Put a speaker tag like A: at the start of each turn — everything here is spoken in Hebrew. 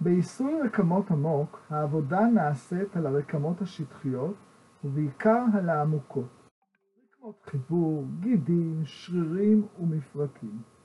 A: בעיסוי רקמות עמוק, העבודה נעשית על הרקמות השטחיות, ובעיקר על העמוקות. רקמות חיבור, גידים, שרירים ומפרקים.